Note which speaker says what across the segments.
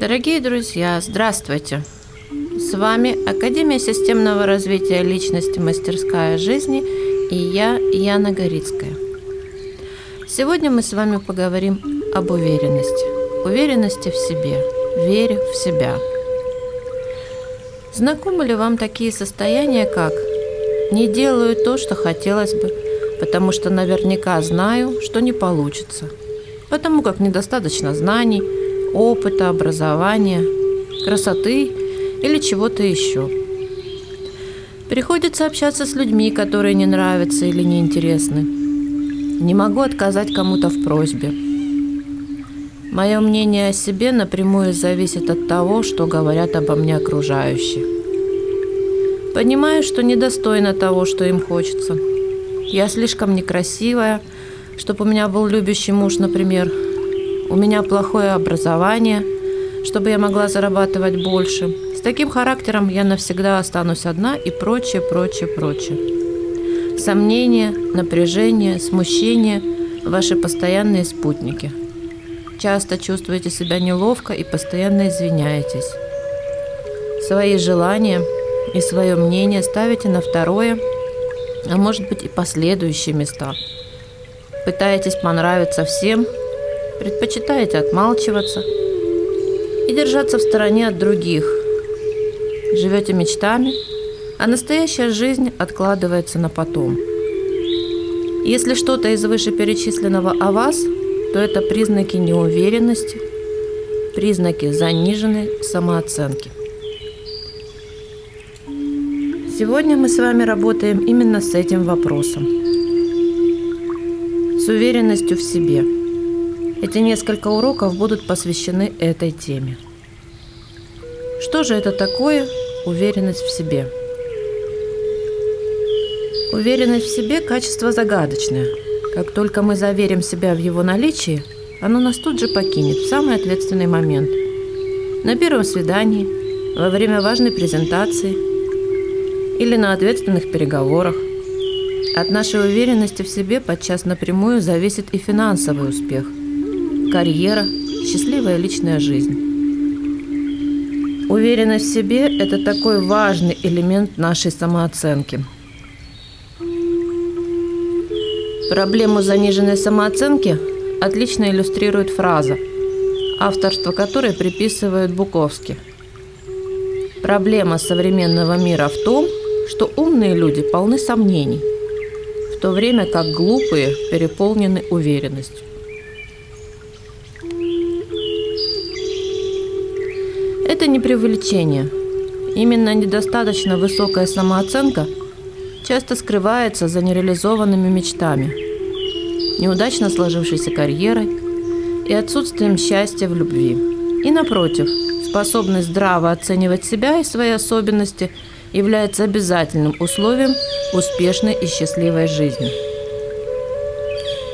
Speaker 1: Дорогие друзья, здравствуйте! С вами Академия системного развития личности «Мастерская жизни» и я, Яна Горицкая. Сегодня мы с вами поговорим об уверенности. Уверенности в себе, вере в себя. Знакомы ли вам такие состояния, как «не делаю то, что хотелось бы, потому что наверняка знаю, что не получится», потому как недостаточно знаний – опыта, образования, красоты или чего-то еще. Приходится общаться с людьми, которые не нравятся или неинтересны. Не могу отказать кому-то в просьбе. Мое мнение о себе напрямую зависит от того, что говорят обо мне окружающие. Понимаю, что недостойна того, что им хочется. Я слишком некрасивая, чтобы у меня был любящий муж, например, у меня плохое образование, чтобы я могла зарабатывать больше. С таким характером я навсегда останусь одна и прочее, прочее, прочее. Сомнения, напряжение, смущение – ваши постоянные спутники. Часто чувствуете себя неловко и постоянно извиняетесь. Свои желания и свое мнение ставите на второе, а может быть и последующие места. Пытаетесь понравиться всем – предпочитаете отмалчиваться и держаться в стороне от других. Живете мечтами, а настоящая жизнь откладывается на потом. Если что-то из вышеперечисленного о вас, то это признаки неуверенности, признаки заниженной самооценки. Сегодня мы с вами работаем именно с этим вопросом. С уверенностью в себе – эти несколько уроков будут посвящены этой теме. Что же это такое уверенность в себе? Уверенность в себе – качество загадочное. Как только мы заверим себя в его наличии, оно нас тут же покинет в самый ответственный момент. На первом свидании, во время важной презентации или на ответственных переговорах. От нашей уверенности в себе подчас напрямую зависит и финансовый успех – карьера, счастливая личная жизнь. Уверенность в себе – это такой важный элемент нашей самооценки. Проблему заниженной самооценки отлично иллюстрирует фраза, авторство которой приписывают Буковски. Проблема современного мира в том, что умные люди полны сомнений, в то время как глупые переполнены уверенностью. Это не преувеличение. Именно недостаточно высокая самооценка часто скрывается за нереализованными мечтами, неудачно сложившейся карьерой и отсутствием счастья в любви. И напротив, способность здраво оценивать себя и свои особенности является обязательным условием успешной и счастливой жизни.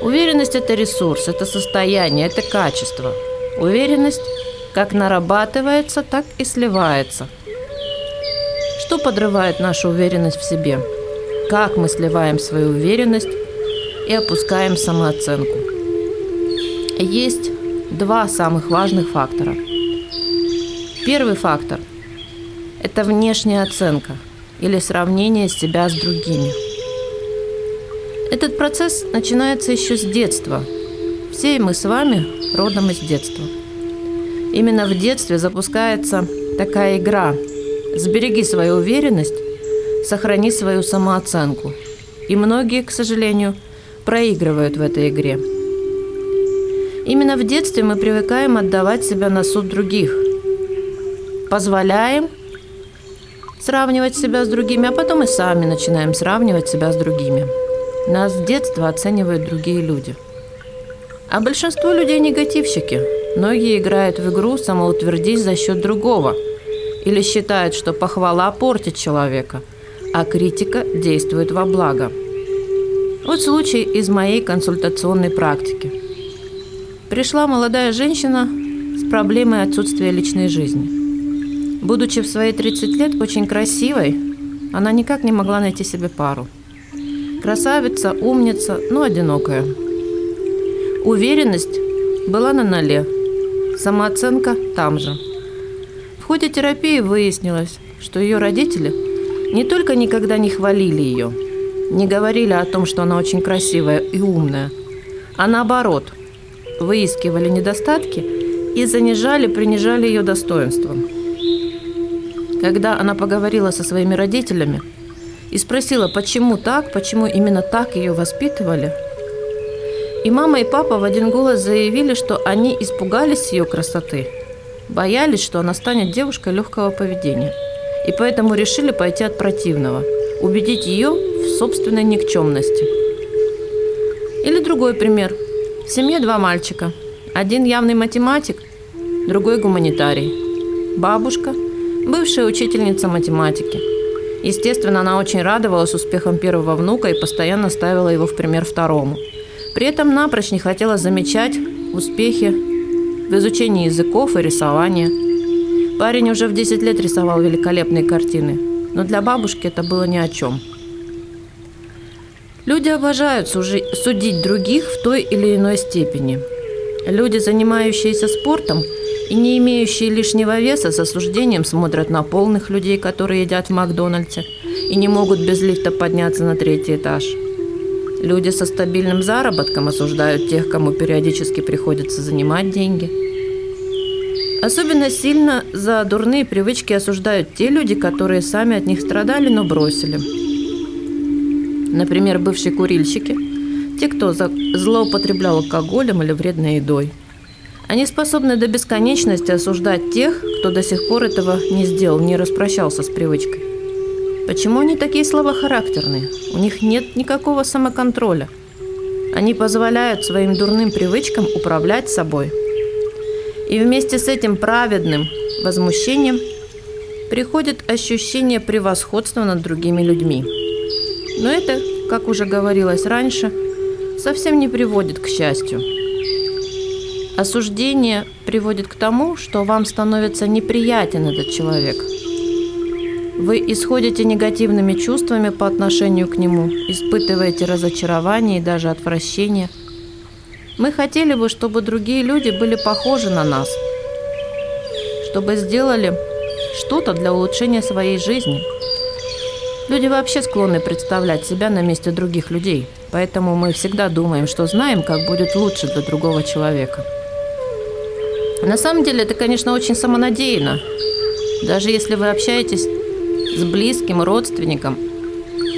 Speaker 1: Уверенность – это ресурс, это состояние, это качество. Уверенность как нарабатывается, так и сливается. Что подрывает нашу уверенность в себе? Как мы сливаем свою уверенность и опускаем самооценку? Есть два самых важных фактора. Первый фактор – это внешняя оценка или сравнение себя с другими. Этот процесс начинается еще с детства. Все мы с вами родом из детства – Именно в детстве запускается такая игра. Сбереги свою уверенность, сохрани свою самооценку. И многие, к сожалению, проигрывают в этой игре. Именно в детстве мы привыкаем отдавать себя на суд других. Позволяем сравнивать себя с другими, а потом и сами начинаем сравнивать себя с другими. Нас с детства оценивают другие люди. А большинство людей негативщики – Многие играют в игру самоутвердись за счет другого или считают, что похвала портит человека, а критика действует во благо. Вот случай из моей консультационной практики. Пришла молодая женщина с проблемой отсутствия личной жизни. Будучи в свои 30 лет очень красивой, она никак не могла найти себе пару. Красавица, умница, но одинокая. Уверенность была на ноле – Самооценка там же. ходе терапии выяснилось, что ее родители не только никогда не хвалили ее, не говорили о том, что она очень красивая и умная, а наоборот, выискивали недостатки и занижали, принижали ее достоинство. Когда она поговорила со своими родителями и спросила, почему так, почему именно так ее воспитывали, и мама и папа в один голос заявили, что они испугались ее красоты, боялись, что она станет девушкой легкого поведения, и поэтому решили пойти от противного, убедить ее в собственной никчемности. Или другой пример. В семье два мальчика. Один явный математик, другой гуманитарий. Бабушка – бывшая учительница математики. Естественно, она очень радовалась успехам первого внука и постоянно ставила его в пример второму – при этом напрочь не хотела замечать успехи в изучении языков и рисования. Парень уже в 10 лет рисовал великолепные картины, но для бабушки это было ни о чем. Люди обожают судить других в той или иной степени. Люди, занимающиеся спортом и не имеющие лишнего веса, с осуждением смотрят на полных людей, которые едят в Макдональдсе и не могут без лифта подняться на третий этаж – Люди со стабильным заработком осуждают тех, кому периодически приходится занимать деньги. Особенно сильно за дурные привычки осуждают те люди, которые сами от них страдали, но бросили. Например, бывшие курильщики, те, кто злоупотреблял алкоголем или вредной едой. Они способны до бесконечности осуждать тех, кто до сих пор этого не сделал, не распрощался с привычкой. Почему они такие слабохарактерные? У них нет никакого самоконтроля. Они позволяют своим дурным привычкам управлять собой. И вместе с этим праведным возмущением приходит ощущение превосходства над другими людьми. Но это, как уже говорилось раньше, совсем не приводит к счастью. Осуждение приводит к тому, что вам становится неприятен этот человек – вы исходите негативными чувствами по отношению к нему, испытываете разочарование и даже отвращение. Мы хотели бы, чтобы другие люди были похожи на нас, чтобы сделали что-то для улучшения своей жизни. Люди вообще склонны представлять себя на месте других людей, поэтому мы всегда думаем, что знаем, как будет лучше для другого человека. На самом деле это, конечно, очень самонадеянно. Даже если вы общаетесь с близким родственником,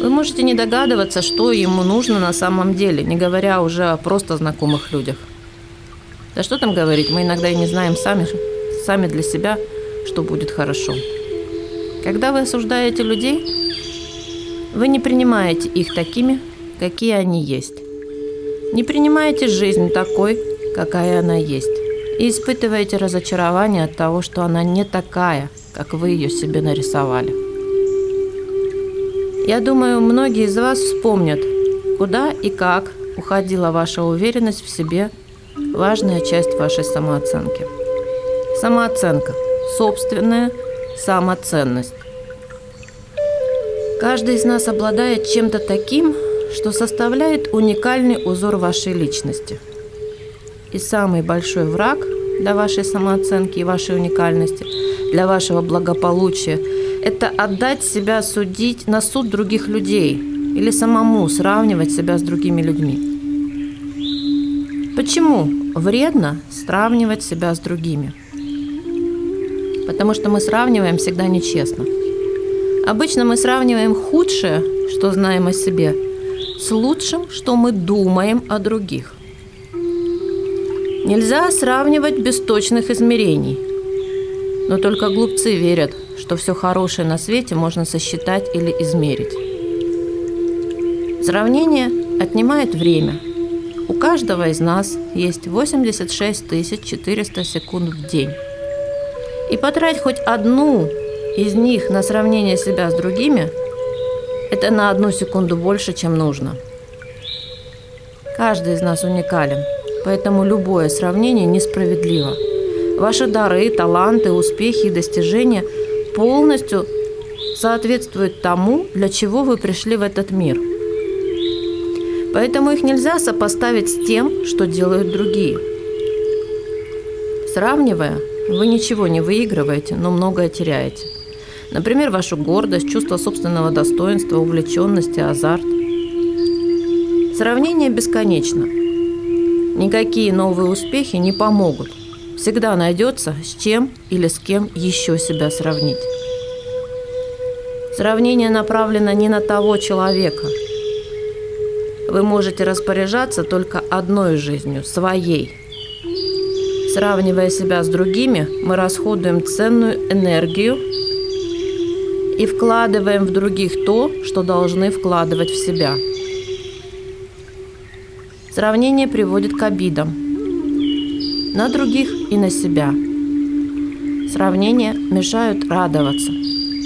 Speaker 1: вы можете не догадываться, что ему нужно на самом деле, не говоря уже о просто знакомых людях. Да что там говорить, мы иногда и не знаем сами, сами для себя, что будет хорошо. Когда вы осуждаете людей, вы не принимаете их такими, какие они есть. Не принимаете жизнь такой, какая она есть. И испытываете разочарование от того, что она не такая, как вы ее себе нарисовали. Я думаю, многие из вас вспомнят, куда и как уходила ваша уверенность в себе, важная часть вашей самооценки. Самооценка, собственная самоценность. Каждый из нас обладает чем-то таким, что составляет уникальный узор вашей личности. И самый большой враг для вашей самооценки и вашей уникальности, для вашего благополучия – это отдать себя судить на суд других людей или самому сравнивать себя с другими людьми. Почему вредно сравнивать себя с другими? Потому что мы сравниваем всегда нечестно. Обычно мы сравниваем худшее, что знаем о себе, с лучшим, что мы думаем о других. Нельзя сравнивать без точных измерений. Но только глупцы верят, что все хорошее на свете можно сосчитать или измерить. Сравнение отнимает время. У каждого из нас есть 86 400 секунд в день. И потратить хоть одну из них на сравнение себя с другими – это на одну секунду больше, чем нужно. Каждый из нас уникален, поэтому любое сравнение несправедливо. Ваши дары, таланты, успехи и достижения – полностью соответствует тому, для чего вы пришли в этот мир. Поэтому их нельзя сопоставить с тем, что делают другие. Сравнивая, вы ничего не выигрываете, но многое теряете. Например, вашу гордость, чувство собственного достоинства, увлеченности, азарт. Сравнение бесконечно. Никакие новые успехи не помогут. Всегда найдется с чем или с кем еще себя сравнить. Сравнение направлено не на того человека. Вы можете распоряжаться только одной жизнью, своей. Сравнивая себя с другими, мы расходуем ценную энергию и вкладываем в других то, что должны вкладывать в себя. Сравнение приводит к обидам на других и на себя. Сравнения мешают радоваться.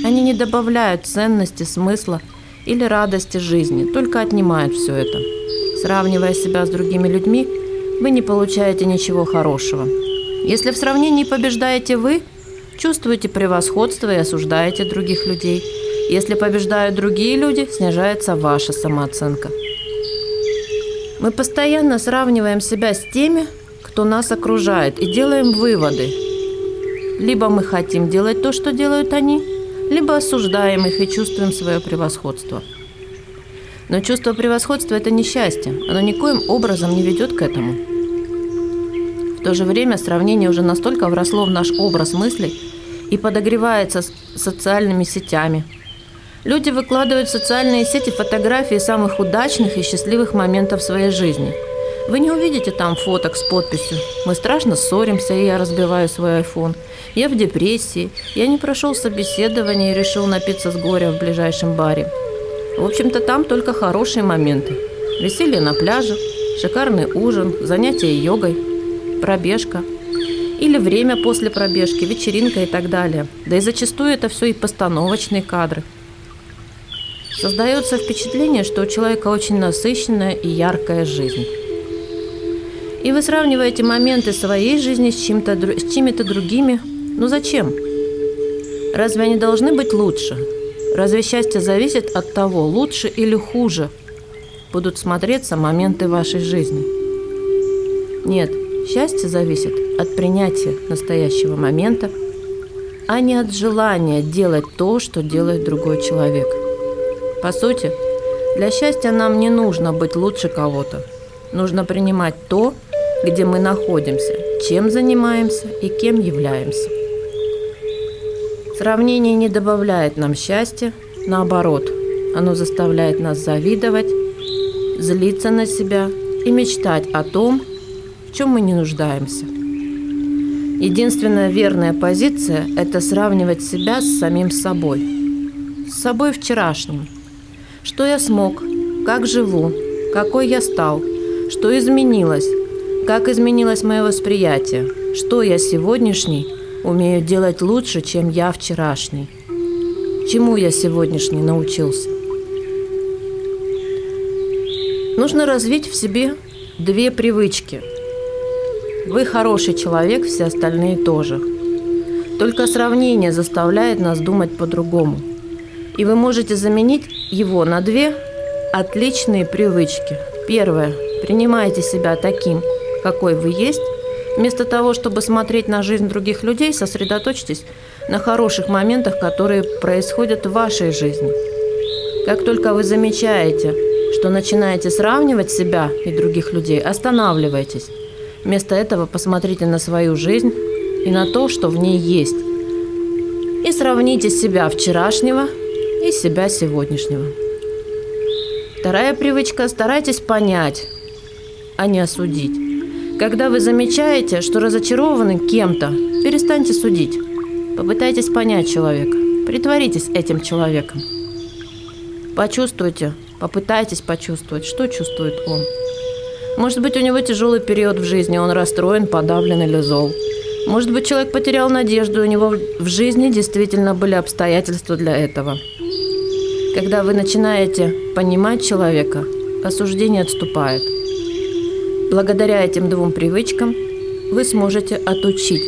Speaker 1: Они не добавляют ценности, смысла или радости жизни, только отнимают все это. Сравнивая себя с другими людьми, вы не получаете ничего хорошего. Если в сравнении побеждаете вы – Чувствуете превосходство и осуждаете других людей. Если побеждают другие люди, снижается ваша самооценка. Мы постоянно сравниваем себя с теми, кто нас окружает, и делаем выводы. Либо мы хотим делать то, что делают они, либо осуждаем их и чувствуем свое превосходство. Но чувство превосходства – это несчастье. Оно никоим образом не ведет к этому. В то же время сравнение уже настолько вросло в наш образ мыслей и подогревается социальными сетями. Люди выкладывают в социальные сети фотографии самых удачных и счастливых моментов своей жизни. Вы не увидите там фоток с подписью «Мы страшно ссоримся, и я разбиваю свой iPhone», «Я в депрессии», «Я не прошел собеседование и решил напиться с горя в ближайшем баре». В общем-то, там только хорошие моменты. Веселье на пляже, шикарный ужин, занятия йогой – пробежка, или время после пробежки, вечеринка и так далее. Да и зачастую это все и постановочные кадры. Создается впечатление, что у человека очень насыщенная и яркая жизнь. И вы сравниваете моменты своей жизни с, чем-то, с чьими-то другими. Ну зачем? Разве они должны быть лучше? Разве счастье зависит от того, лучше или хуже будут смотреться моменты вашей жизни? Нет, Счастье зависит от принятия настоящего момента, а не от желания делать то, что делает другой человек. По сути, для счастья нам не нужно быть лучше кого-то. Нужно принимать то, где мы находимся, чем занимаемся и кем являемся. Сравнение не добавляет нам счастья, наоборот, оно заставляет нас завидовать, злиться на себя и мечтать о том, чем мы не нуждаемся. Единственная верная позиция – это сравнивать себя с самим собой. С собой вчерашним. Что я смог, как живу, какой я стал, что изменилось, как изменилось мое восприятие, что я сегодняшний умею делать лучше, чем я вчерашний. Чему я сегодняшний научился? Нужно развить в себе две привычки – вы хороший человек, все остальные тоже. Только сравнение заставляет нас думать по-другому. И вы можете заменить его на две отличные привычки. Первое. Принимайте себя таким, какой вы есть. Вместо того, чтобы смотреть на жизнь других людей, сосредоточьтесь на хороших моментах, которые происходят в вашей жизни. Как только вы замечаете, что начинаете сравнивать себя и других людей, останавливайтесь Вместо этого посмотрите на свою жизнь и на то, что в ней есть. И сравните себя вчерашнего и себя сегодняшнего. Вторая привычка – старайтесь понять, а не осудить. Когда вы замечаете, что разочарованы кем-то, перестаньте судить. Попытайтесь понять человека. Притворитесь этим человеком. Почувствуйте, попытайтесь почувствовать, что чувствует он. Может быть, у него тяжелый период в жизни, он расстроен, подавлен или зол. Может быть, человек потерял надежду, у него в жизни действительно были обстоятельства для этого. Когда вы начинаете понимать человека, осуждение отступает. Благодаря этим двум привычкам вы сможете отучить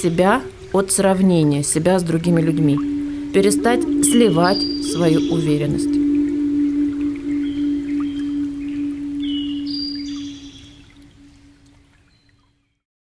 Speaker 1: себя от сравнения себя с другими людьми, перестать сливать свою уверенность.